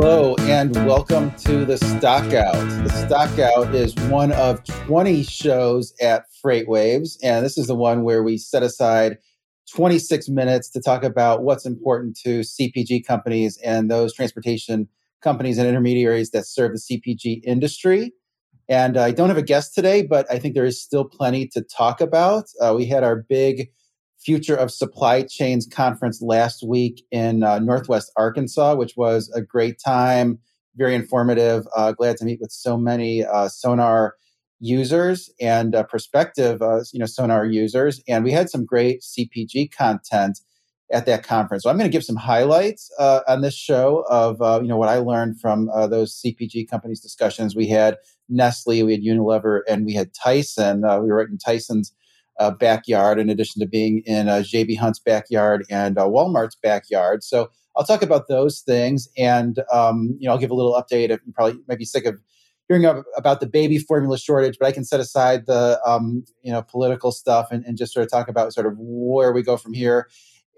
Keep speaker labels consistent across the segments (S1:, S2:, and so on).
S1: Hello and welcome to the Stockout. The Stockout is one of 20 shows at FreightWaves, and this is the one where we set aside 26 minutes to talk about what's important to CPG companies and those transportation companies and intermediaries that serve the CPG industry. And I don't have a guest today, but I think there is still plenty to talk about. Uh, we had our big Future of Supply Chains conference last week in uh, Northwest Arkansas, which was a great time, very informative. Uh, glad to meet with so many uh, Sonar users and uh, prospective, uh, you know, Sonar users, and we had some great CPG content at that conference. So I'm going to give some highlights uh, on this show of you know what I learned from those CPG companies discussions. We had Nestle, we had Unilever, and we had Tyson. we were right in Tyson's uh, backyard, in addition to being in uh, JB Hunt's backyard and uh, Walmart's backyard. So I'll talk about those things, and um, you know I'll give a little update. You probably might be sick of hearing about the baby formula shortage, but I can set aside the um, you know political stuff and, and, just sort of talk about sort of where we go from here.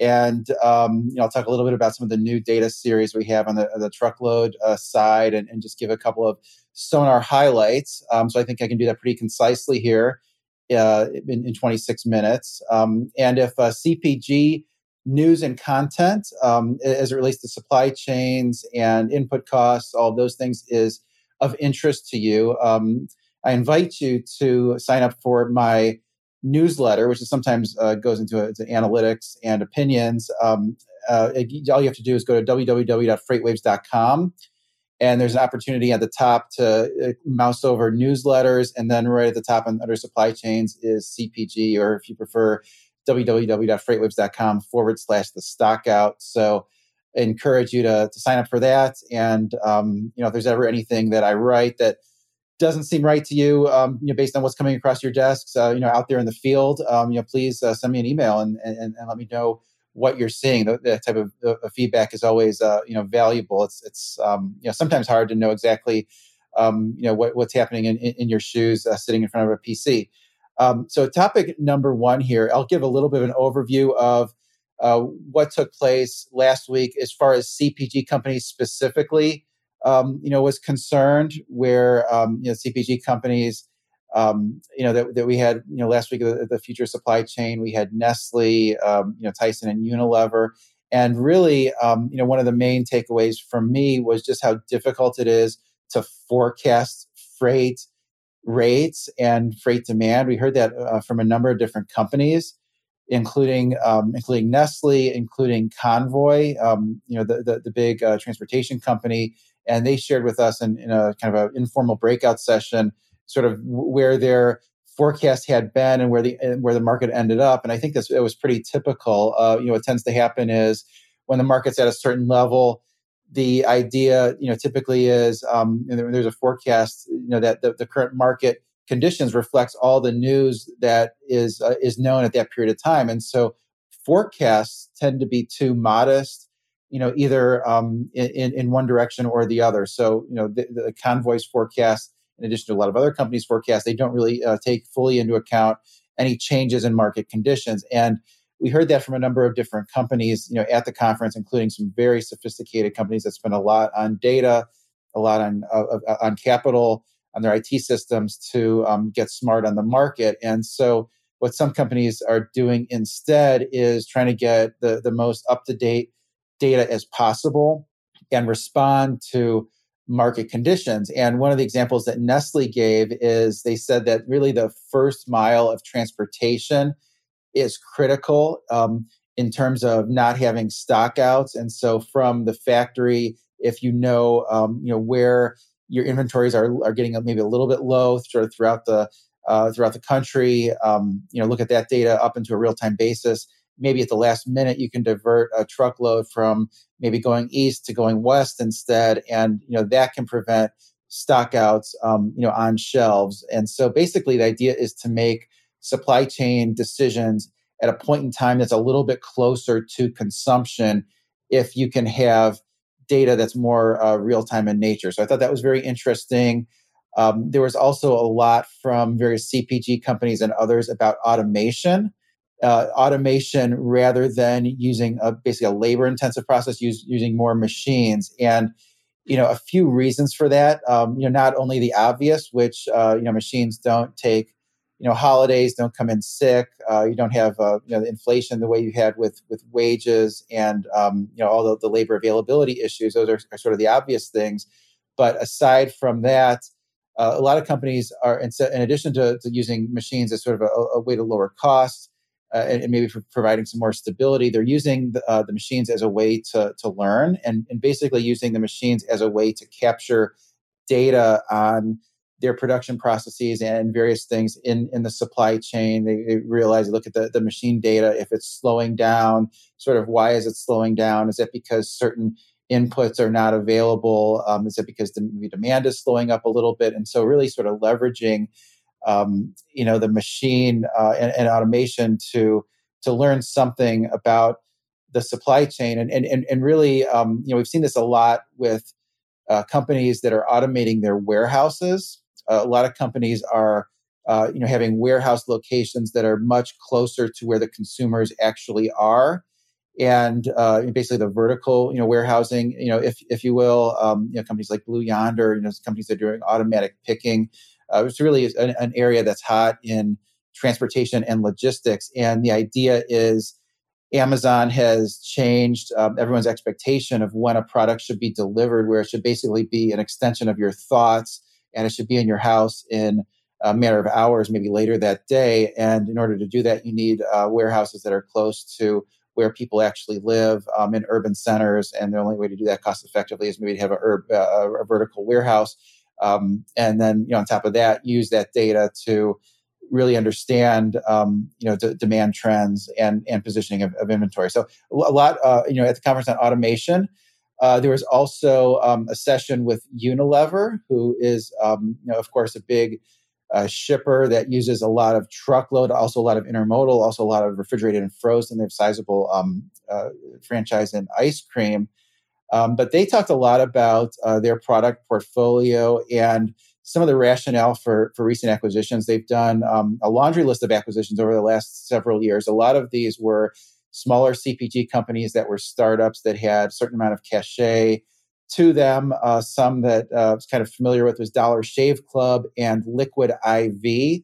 S1: And um, you know, I'll talk a little bit about some of the new data series we have on the, the truckload uh, side, and, and, just give a couple of sonar highlights. Um, so I think I can do that pretty concisely here uh, in, in, 26 minutes. Um, and if uh, CPG news and content, um, as it relates to supply chains and input costs, all those things is of interest to you, um, I invite you to sign up for my newsletter, which is sometimes uh, goes into, into, analytics and opinions. Um, uh, all you have to do is go to www.freightwaves.com and there's an opportunity at the top to uh, mouse over newsletters and then right at the top under supply chains is cpg or if you prefer www.freightwaves.com forward slash the stockout. So I encourage you to, to sign up for that. And um, you know if there's ever anything that i write that doesn't seem right to you, um, you know, based on what's coming across your desks, uh, you know, out there in the field, um, you know, please uh, send me an email and, and, and let me know what you're seeing. That, type of, feedback is always uh, you know valuable. It's it's um, you know sometimes hard to know exactly um, you know what, what's happening in, in your shoes uh, sitting in front of a PC. Um, so topic number one here, I'll give a little bit of an overview of uh, what took place last week as far as CPG companies specifically. Um, you know, was concerned where um, you know CPG companies um, you know that, that we had you know last week the, the future supply chain we had nestle um, you know tyson and unilever. And really um, you know one of the main takeaways from me was just how difficult it is to forecast freight rates and freight demand. We heard that uh, from a number of different companies including um, including nestle including convoy um, you know the, the, the big uh, transportation company. And they shared with us in, in a kind of an informal breakout session sort of where their forecast had been and where the where the market ended up. And I think this it was pretty typical. Uh, you know, what tends to happen is when the market's at a certain level, the idea you know typically is um, there's a forecast you know that the, the, current market conditions reflects all the news that is uh, is known at that period of time, and so forecasts tend to be too modest you know either um, in, in one direction or the other so you know the, the convoys forecast in addition to a lot of other companies' forecasts, they don't really uh, take fully into account any changes in market conditions. And we heard that from a number of different companies, you know, at the conference, including some very sophisticated companies that spend a lot on data, a lot on uh, uh on capital, on their IT systems to um, get smart on the market. And so, what some companies are doing instead is trying to get the the most up to date data as possible and respond to market conditions. And one of the examples that Nestle gave is they said that really the first mile of transportation is critical um, in terms of not having stockouts. And so from the factory, if you know, um, you know where your inventories are, are getting maybe a little bit low sort of throughout the uh, throughout the country, um, you know, look at that data up into a real time basis maybe at the last minute you can divert a truckload from maybe going east to going west instead and you know that can prevent stockouts um, you know on shelves. And so basically the idea is to make supply chain decisions at a point in time that's a little bit closer to consumption if you can have data that's more uh, real time in nature. So i thought that was very interesting. Um, there was also a lot from various cpg companies and others about automation uh, automation rather than using a, basically a labor intensive process use, using more machines and you know a few reasons for that. Um, you know, not only the obvious, which uh, you know machines don't take you know holidays don't come in sick uh, you don't have uh, you know the inflation the way you had with with wages and um, you know all the, the labor availability issues those are, are, sort of the obvious things but aside from that uh, a lot of companies are in, in addition to, to, using machines as sort of a, a way to lower costs uh, and, and, maybe for providing some more stability they're using the, uh, the machines as a way to, to learn and, and basically using the machines as a way to capture data on their production processes and various things in, in the supply chain. They, they, realize, look at the, the machine data, if it's slowing down, sort of why is it slowing down? Is it because certain inputs are not available? Um, is it because the demand is slowing up a little bit? And so really sort of leveraging, um, you know, the machine uh, and, and, automation to, to learn something about the supply chain. And, and, and, really, um, you know, we've seen this a lot with uh, companies that are automating their warehouses uh, a lot of companies are uh, you know having warehouse locations that are much closer to where the consumers actually are and uh, basically the vertical you know warehousing you know if if you will um, you know companies like blue yonder you know companies that are doing automatic picking uh, it's really an, an, area that's hot in transportation and logistics and the idea is amazon has changed um, everyone's expectation of when a product should be delivered where it should basically be an extension of your thoughts and it should be in your house in a matter of hours, maybe later that day. And in order to do that, you need uh, warehouses that are close to where people actually live um, in urban centers. And the only way to do that cost effectively is maybe to have a, uh, a vertical warehouse. Um, and then, you know, on top of that, use that data to really understand, um, you know, d- demand trends and and positioning of, of inventory. So a lot, uh, you know, at the conference on automation, uh, there was also um, a session with Unilever, who is, um, you know, of course, a big uh, shipper that uses a lot of truckload, also a lot of intermodal, also a lot of refrigerated and frozen. They have sizable um, uh, franchise in ice cream. Um, but they talked a lot about uh, their product portfolio and some of the rationale for, for recent acquisitions. They've done um, a laundry list of acquisitions over the last several years. A lot of these were smaller CPG companies that were startups that had a certain amount of cachet to them. Uh, some that uh, I was kind of familiar with was Dollar Shave Club and Liquid IV.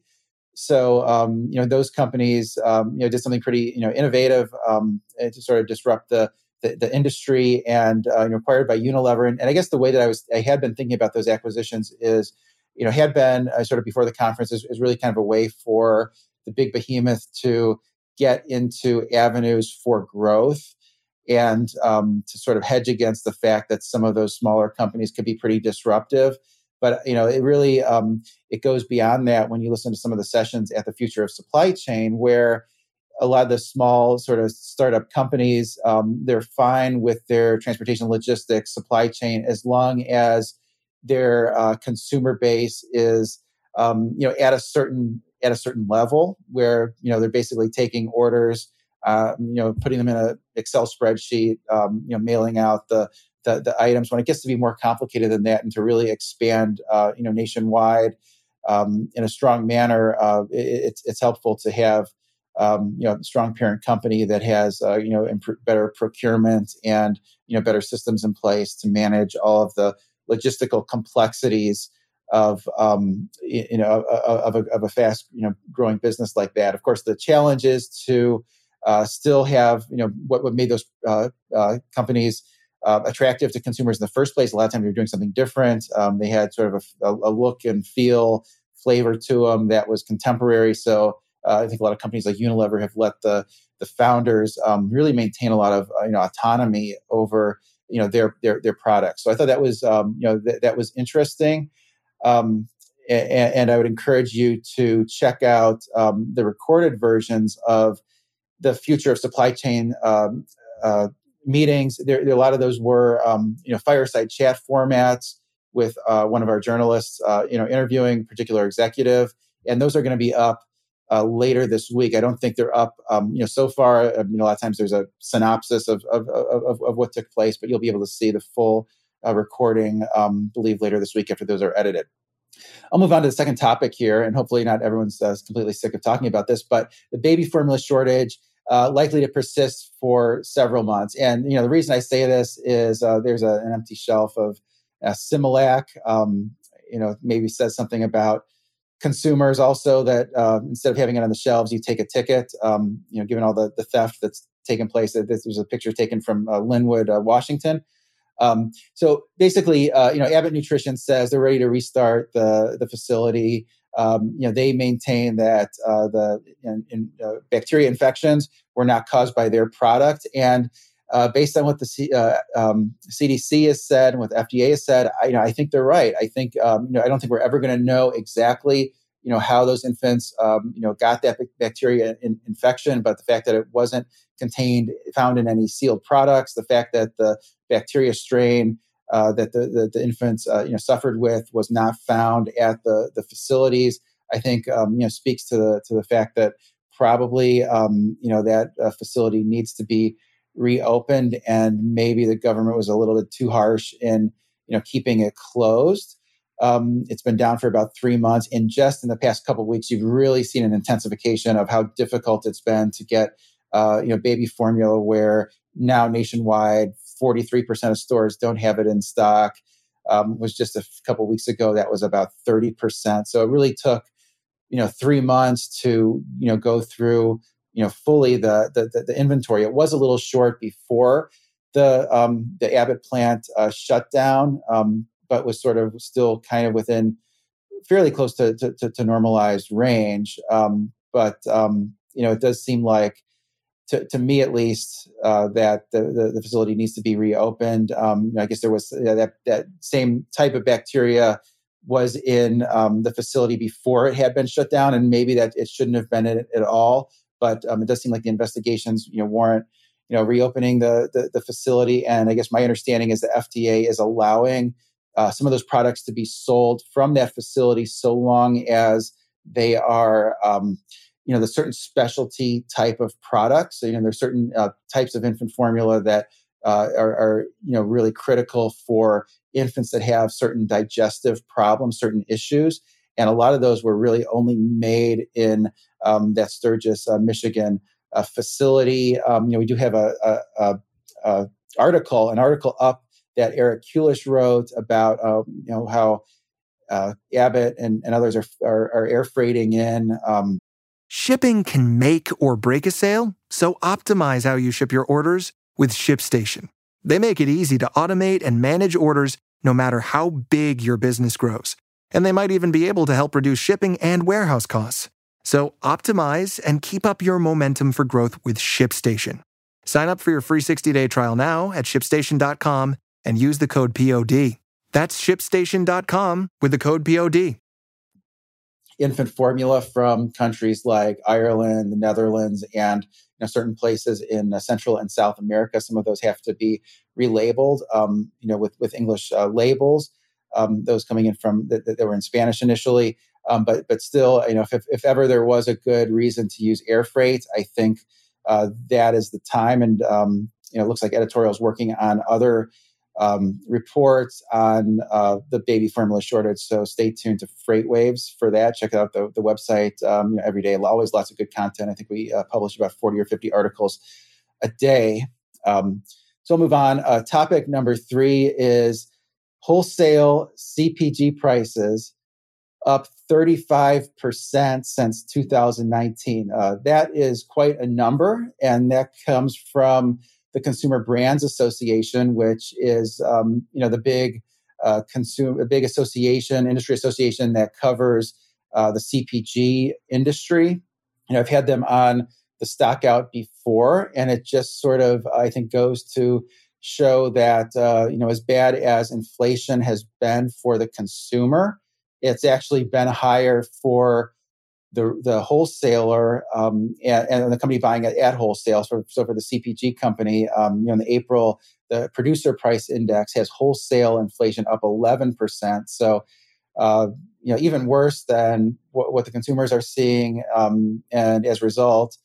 S1: So um, you know those companies um, you know did something pretty you know innovative um, to sort of disrupt the the, the industry and uh, you know, acquired by Unilever. And, and, I guess the way that I was I had been thinking about those acquisitions is you know had been uh, sort of before the conference is, is really kind of a way for the big behemoth to get into avenues for growth and um, to sort of hedge against the fact that some of those smaller companies could be pretty disruptive but you know it really um, it goes beyond that when you listen to some of the sessions at the future of supply chain where a lot of the small sort of startup companies um, they're fine with their transportation logistics supply chain as long as their uh, consumer base is um, you know at a certain at a certain level where you know they're basically taking orders uh, you know putting them in an excel spreadsheet um, you know mailing out the, the, the items. When it gets to be more complicated than that and to really expand uh, you know nationwide um, in a strong manner uh, it, it's, it's helpful to have um, you know strong parent company that has uh, you know imp- better procurement and you know better systems in place to manage all of the logistical complexities of um, you know of a, of a fast you know growing business like that. Of course, the challenge is to uh, still have you know what what made those uh, uh, companies uh, attractive to consumers in the first place. A lot of times you're doing something different. Um, they had sort of a, a, look and feel, flavor to them that was contemporary. So uh, I think a lot of companies like Unilever have let the the founders um, really maintain a lot of uh, you know autonomy over you know their their their products. So I thought that was um, you know th- that was interesting. Um, and, and, I would encourage you to check out um, the recorded versions of the future of supply chain um, uh, meetings. There, there, a lot of those were, um, you know, fireside chat formats with uh, one of our journalists, uh, you know, interviewing particular executive, and those are going to be up uh, later this week. I don't think they're up, um, you know, so far. Uh, you know, a lot of times there's a synopsis of of, of, of what took place, but you'll be able to see the full uh, recording, um, believe later this week after those are edited. I'll move on to the second topic here, and hopefully not everyone's uh, completely sick of talking about this, but the baby formula shortage uh, likely to persist for several months. And you know the reason I say this is uh, there's a, an empty shelf of Uh, Similac, um, you know, maybe says something about consumers also that uh, instead of having it on the shelves, you take a ticket. Um, you know, given all the, the theft that's taken place, this was a picture taken from uh, Lynnwood, uh, Washington. Um, so basically, uh, you know, Abbott Nutrition says they're ready to restart the the facility. Um, you know, they maintain that uh, the in, in, uh, bacteria infections were not caused by their product, and uh, based on what the C, uh, um, CDC has said and what the FDA has said, I, you know, I think they're right. I think, um, you know, I don't think we're ever going to know exactly, you know, how those infants, um, you know, got that bacteria in, infection. But the fact that it wasn't contained, found in any sealed products, the fact that the bacteria strain uh, that the, the, the infants uh, you know suffered with was not found at the the facilities. I think um, you know speaks to the to the fact that probably um, you know that uh, facility needs to be reopened, and maybe the government was a little bit too harsh in you know keeping it closed. Um, it's been down for about three months, and just in the past couple weeks, you've really seen an intensification of how difficult it's been to get uh, you know baby formula. Where now nationwide, 43% of stores don't have it in stock. Um, was just a couple weeks ago that was about 30%. So it really took you know three months to you know go through you know fully the the, the inventory. It was a little short before the um, the Abbott plant uh, shut down, um, but was sort of still kind of within fairly close to to, to normalized range. Um, but um, you know it does seem like to, to me at least, uh, that the, the, the, facility needs to be reopened. Um, I guess there was uh, that, that same type of bacteria was in um, the facility before it had been shut down, and maybe that it shouldn't have been in it at all. But um, it does seem like the investigations, you know, warrant you know reopening the, the, the facility. And I guess my understanding is the FDA is allowing uh, some of those products to be sold from that facility so long as they are um, you know, the certain specialty type of products. So, you know, there's certain uh, types of infant formula that uh, are, are, you know, really critical for infants that have certain digestive problems, certain issues. And a lot of those were really only made in um, that Sturgis, uh, Michigan uh, facility. Um, you know, we do have a, a, a, a, article, an article up that Eric Kulisch wrote about, um, you know, how uh, Abbott and, and others are, are, are air freighting in um,
S2: Shipping can make or break a sale, so optimize how you ship your orders with ShipStation. They make it easy to automate and manage orders no matter how big your business grows. And they might even be able to help reduce shipping and warehouse costs. So optimize and keep up your momentum for growth with ShipStation. Sign up for your free 60-day trial now at shipstation.com and use the code POD. That's shipstation.com with the code POD
S1: infant formula from countries like Ireland, the Netherlands, and you know, certain places in uh, Central and South America. Some of those have to be relabeled, um, you know, with with English uh, labels. Um, those coming in from that, were in Spanish initially, um, but but still, you know, if, if ever there was a good reason to use air freight, I think uh, that is the time. And um, you know, it looks like editorials working on other um, reports on uh, the baby formula shortage. So stay tuned to FreightWaves for that. Check out the, the website um, you know, every day. Always lots of good content. I think we uh, publish about 40 or 50 articles a day. Um, so I'll move on. Uh, topic number three is wholesale CPG prices up 35% since 2019. Uh, that is quite a number, and that comes from the Consumer Brands Association, which is um, you know the big uh, consumer, big association, industry association that covers uh, the CPG industry. You know, I've had them on the stock out before, and it just sort of I think goes to show that uh, you know as bad as inflation has been for the consumer, it's actually been higher for the the wholesaler um, and, and, the company buying it at wholesale. So, so for the CPG company, um, you know, in April, the producer price index has wholesale inflation up 11 percent. So, uh, you know, even worse than what, what the consumers are seeing. Um, and as a result,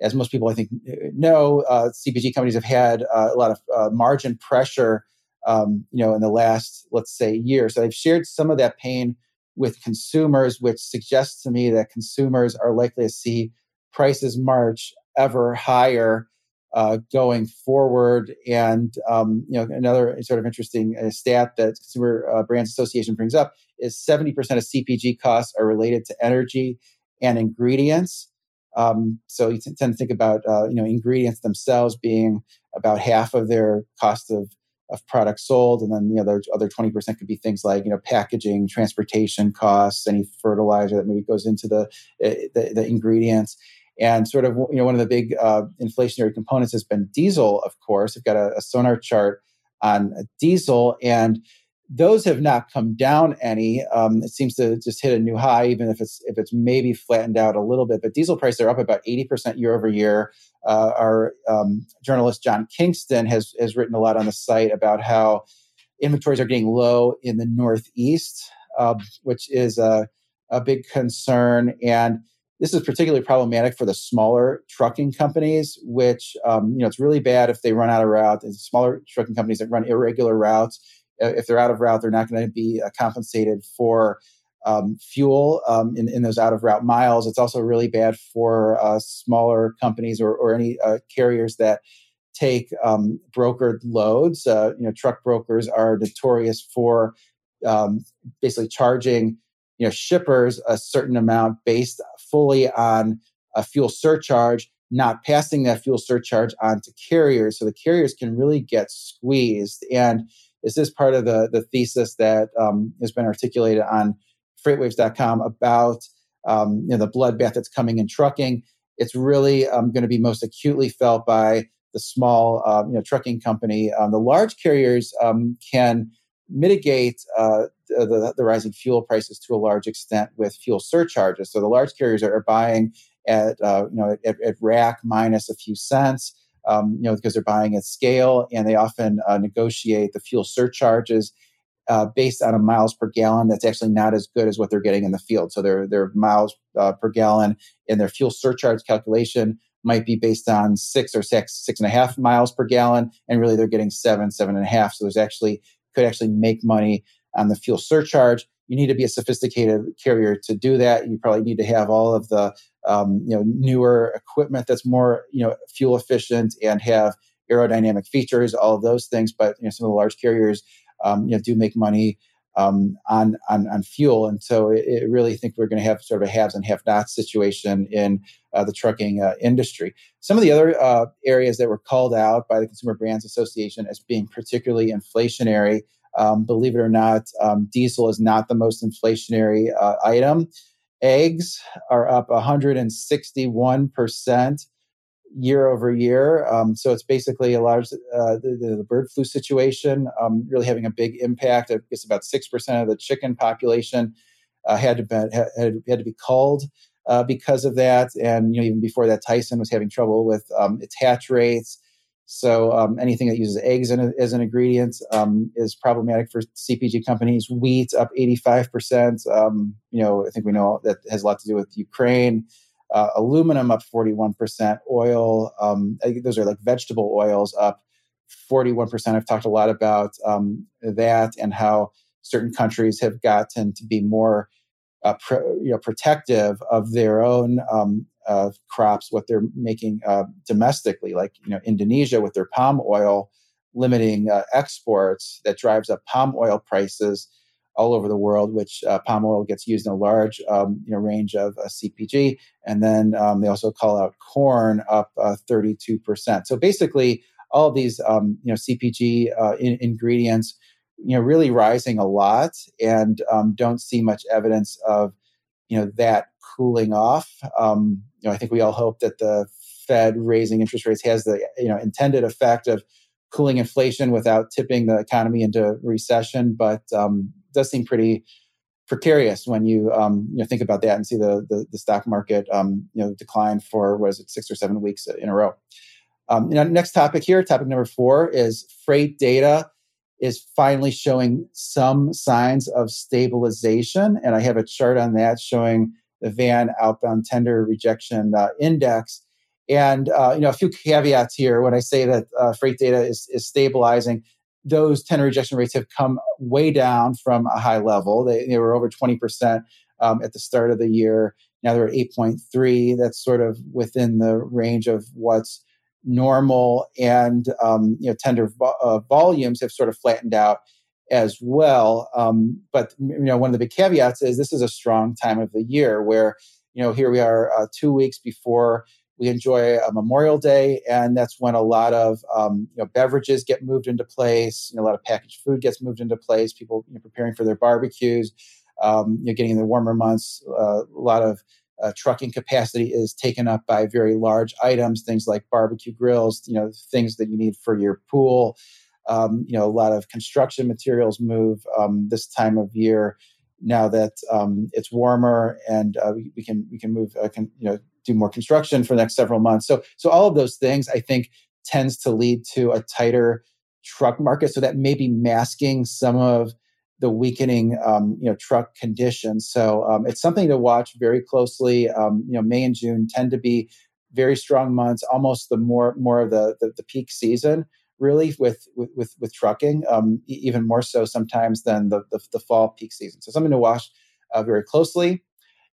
S1: as most people I think know, uh, CPG companies have had uh, a lot of uh, margin pressure. Um, you know, in the last let's say year, so they've shared some of that pain with consumers, which suggests to me that consumers are likely to see prices march ever higher uh, going forward. And um, you know, another sort of interesting uh, stat that Consumer uh, Brands Association brings up is 70% of CPG costs are related to energy and ingredients. Um, so you tend to think about uh, you know ingredients themselves being about half of their cost of of products sold, and then the other other twenty percent could be things like you know packaging, transportation costs, any fertilizer that maybe goes into the eh, the, the ingredients. And sort of, you know, one of the big uh, inflationary components has been diesel, of course. We've got a, a sonar chart on diesel, and those have not come down any. Um, it seems to just hit a new high, even if it's if it's maybe flattened out a little bit. But diesel prices are up about eighty percent year over year. Uh, our um, journalist John Kingston has has written a lot on the site about how inventories are getting low in the Northeast, uh, which is a a big concern and this is particularly problematic for the smaller trucking companies, which um, you know it's really bad if they run out of route. The smaller trucking companies that run irregular routes, if they're out of route, they're not going to be uh, compensated for um, fuel um, in, in those out of route miles. It's also really bad for uh, smaller companies or, or any uh, carriers that take um, brokered loads. Uh, you know, truck brokers are notorious for um, basically charging you know shippers a certain amount based fully on a fuel surcharge not passing that fuel surcharge on to carriers so the carriers can really get squeezed and is this part of the, the thesis that um, has been articulated on freightwaves.com about um, you know, the bloodbath that's coming in trucking? It's really um, going to be most acutely felt by the small uh, you know trucking company. Um, the large carriers um, can mitigate uh, the, the, rising fuel prices to a large extent with fuel surcharges. So the large carriers are, buying at uh, you know at, at, rack minus a few cents, um, you know because they're buying at scale, and they often uh, negotiate the fuel surcharges. Uh, based on a miles per gallon, that's actually not as good as what they're getting in the field. So their their miles uh, per gallon and their fuel surcharge calculation might be based on six or six six and a half miles per gallon, and really they're getting seven seven and a half. So there's actually could actually make money on the fuel surcharge. You need to be a sophisticated carrier to do that. You probably need to have all of the um, you know newer equipment that's more you know fuel efficient and have aerodynamic features, all of those things. But you know some of the large carriers um, you know do make money um, on, on on fuel, and so it, it really think we're going to have sort of a haves and have-nots situation in uh, the trucking uh, industry. Some of the other uh, areas that were called out by the Consumer Brands Association as being particularly inflationary um, believe it or not, um, diesel is not the most inflationary uh, item. Eggs are up 161% year over year. Um, so it's basically a large, uh, the, the, bird flu situation um, really having a big impact. I guess about 6% of the chicken population uh, had, to be, had, had to be culled. Uh, because of that, and you know, even before that, Tyson was having trouble with um, hatch rates. So um, anything that uses eggs a, as an ingredient um, is problematic for CPG companies. Wheat up 85%. Um, you know, I think we know that has a lot to do with Ukraine. Uh, aluminum up 41%. Oil, um, those are like vegetable oils up 41%. I've talked a lot about um, that and how certain countries have gotten to be more uh, you know, protective of their own um, uh, crops, what they're making uh, domestically, like you know Indonesia with their palm oil limiting uh, exports that drives up palm oil prices all over the world. Which uh, palm oil gets used in a large um, you know range of uh, CPG, and then um, they also call out corn up uh, thirty two percent. So basically, all of these um, you know CPG in- ingredients you know really rising a lot and um, don't see much evidence of you know that cooling off. Um, you know, I think we all hope that the Fed raising interest rates has the you know intended effect of cooling inflation without tipping the economy into recession, but um, does seem pretty precarious when you um, you know think about that and see the the, the stock market um, you know decline for what is it six or seven weeks in a row. Um, you know, next topic here, topic number four is freight data is finally showing some signs of stabilization, and I have a chart on that showing the VAN outbound tender rejection uh, index. And uh, you know, a few caveats here when I say that uh, freight data is, is stabilizing. Those tender rejection rates have come way down from a high level. They, they were over 20% um, at the start of the year. Now they're at 8.3. That's sort of within the range of what's normal and um, you know tender vo- uh, volumes have sort of flattened out as well. Um, but you know, one of the big caveats is this is a strong time of the year where you know here we are uh, two weeks before we enjoy a Memorial Day, and that's when a lot of um, you know beverages get moved into place. You know, a lot of packaged food gets moved into place. People you know, preparing for their barbecues. Um, you know, getting in the warmer months, uh, a lot of uh, trucking capacity is taken up by very large items, things like barbecue grills, you know, things that you need for your pool. Um, you know, a lot of construction materials move um, this time of year. Now that um, it's warmer and uh, we, can we can move, uh, can, you know, do more construction for the next several months. So so all of those things I think tends to lead to a tighter truck market. So that may be masking some of the weakening um, you know truck conditions. So um, it's something to watch very closely. Um, you know, May and June tend to be very strong months, almost the more more of the the, the peak season really with with with, trucking, um, even more so sometimes than the, the, the fall peak season. So something to watch uh, very closely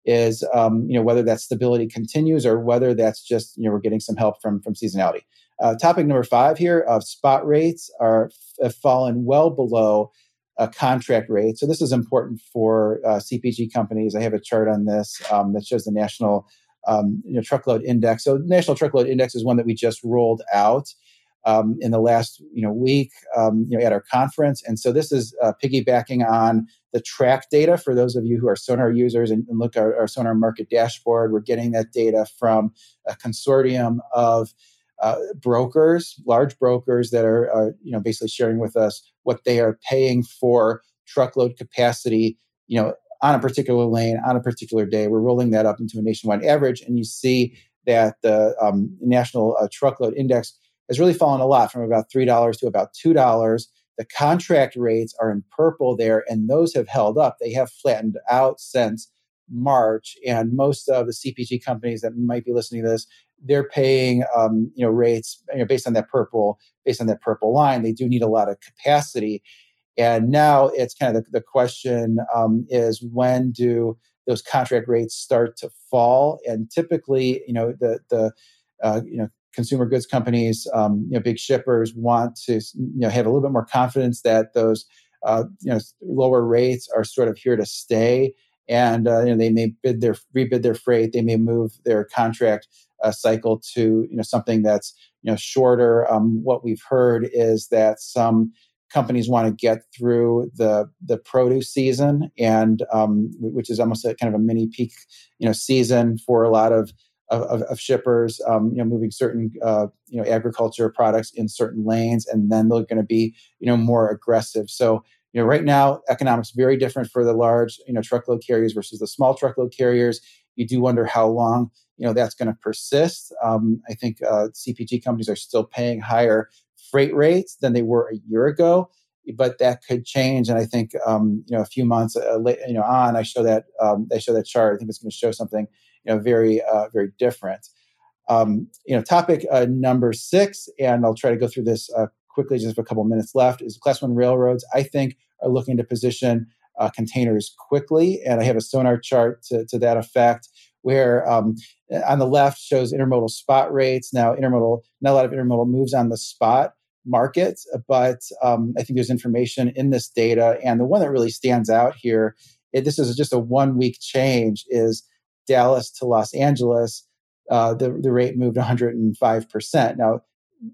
S1: is um, you know whether that stability continues or whether that's just you know we're getting some help from from seasonality. Uh, topic number five here of spot rates are have fallen well below a contract rate. So this is important for uh, CPG companies. I have a chart on this um, that shows the national um, you know, truckload index. So national truckload index is one that we just rolled out um, in the last you know week um, you know at our conference, and so this is uh, piggybacking on the TRAC data for those of you who are Sonar users and, and look at our, our Sonar market dashboard. We're getting that data from a consortium of uh, brokers, large brokers that are, uh, you know, basically sharing with us what they are paying for truckload capacity, you know, on a particular lane on a particular day. We're rolling that up into a nationwide average, and you see that the um, national uh, truckload index has really fallen a lot from about three dollars to about two dollars. The contract rates are in purple there, and those have held up. They have flattened out since March, and most of the CPG companies that might be listening to this they're paying um, you know rates you know, based on that purple based on that purple line. They do need a lot of capacity, and now it's kind of the, the question um, is when do those contract rates start to fall? And typically, you know the the uh, you know consumer goods companies, um, you know big shippers want to you know have a little bit more confidence that those uh, you know lower rates are sort of here to stay and uh, you know, they may bid their rebid their freight. They may move their contract uh, cycle to you know something that's you know shorter. Um, what we've heard is that some companies want to get through the the produce season, and um, which is almost a kind of a mini peak you know season for a lot of of, of, shippers, um, you know, moving certain, uh, you know, agriculture products in certain lanes, and then they're going to be, you know, more aggressive. So, you know, right now, economics very different for the large, you know, truckload carriers versus the small truckload carriers. You do wonder how long, you know, that's going to persist. Um, I think uh, CPG companies are still paying higher freight rates than they were a year ago, but that could change. And I think, um, you know, a few months, uh, late, you know, on, I show that um, I show that chart. I think it's going to show something, you know, very, uh, very different. Um, you know, topic uh, number six, and I'll try to go through this uh, quickly, just a couple minutes left, is Class One railroads. I think are looking to position uh, containers quickly, and I have a sonar chart to, to that effect where um, on the left shows intermodal spot rates. Now, intermodal, not a lot of intermodal moves on the spot market, but um, I think there's information in this data. And the one that really stands out here, it, this is just a one week change, is Dallas to Los Angeles. Uh, the, the rate moved 105%. Now,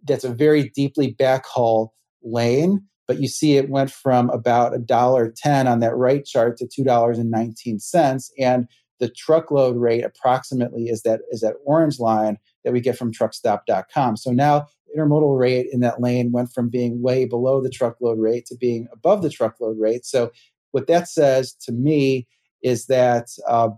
S1: that's a very deeply backhaul lane, but you see it went from about a dollar ten on that right chart to two dollars and nineteen cents, and the truckload rate approximately is that is that orange line that we get from truckstop.com. So now intermodal rate in that lane went from being way below the truckload rate to being above the truckload rate. So what that says to me is that uh,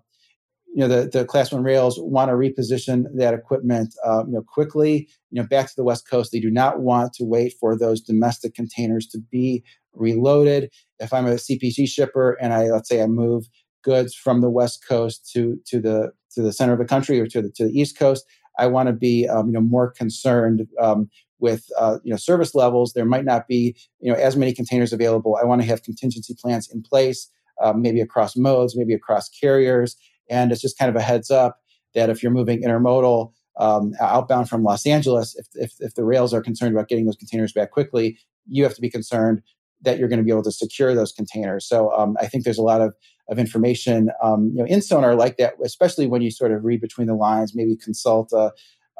S1: you know the, the class one rails want to reposition that equipment uh, you know quickly you know back to the west coast. They do not want to wait for those domestic containers to be reloaded. If i'm a cpg shipper and i let's say i move goods from the west coast to to the to the center of the country or to the to the east coast i want to be um, you know more concerned um, with uh, you know service levels. There might not be you know as many containers available. I want to have contingency plans in place uh, maybe across modes maybe across carriers and it's just kind of a heads up that if you're moving intermodal um, outbound from Los Angeles, if, if, if the rails are concerned about getting those containers back quickly, you have to be concerned that you're going to be able to secure those containers. So um, I think there's a lot of, of information um, you know, in Sonar like that, especially when you sort of read between the lines, maybe consult a,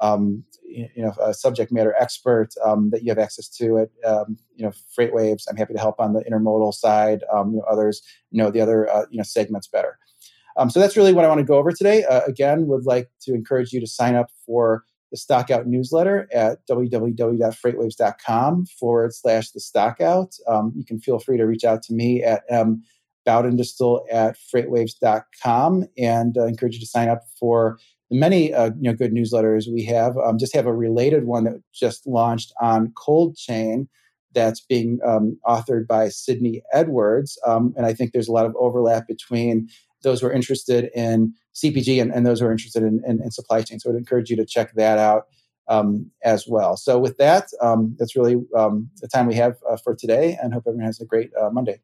S1: um, you know, a subject matter expert um, that you have access to at um, you know FreightWaves. I'm happy to help on the intermodal side. Um, you know, others know the other uh, you know segments better. Um, so that's really what I want to go over today. Uh, again, would like to encourage you to sign up for the Stockout newsletter at www.freightwaves.com forward slash the Stockout. Um, you can feel free to reach out to me at m baudendistel at freightwaves.com and uh, encourage you to sign up for the many uh, you know good newsletters we have. Um, just have a related one that just launched on cold chain that's being um, authored by Sydney Edwards. Um, and I think there's a lot of overlap between those who are interested in CPG and, and those who are interested in, in, in, supply chain. So I'd encourage you to check that out um, as well. So with that, um, that's really um, the time we have uh, for today and hope everyone has a great uh, Monday.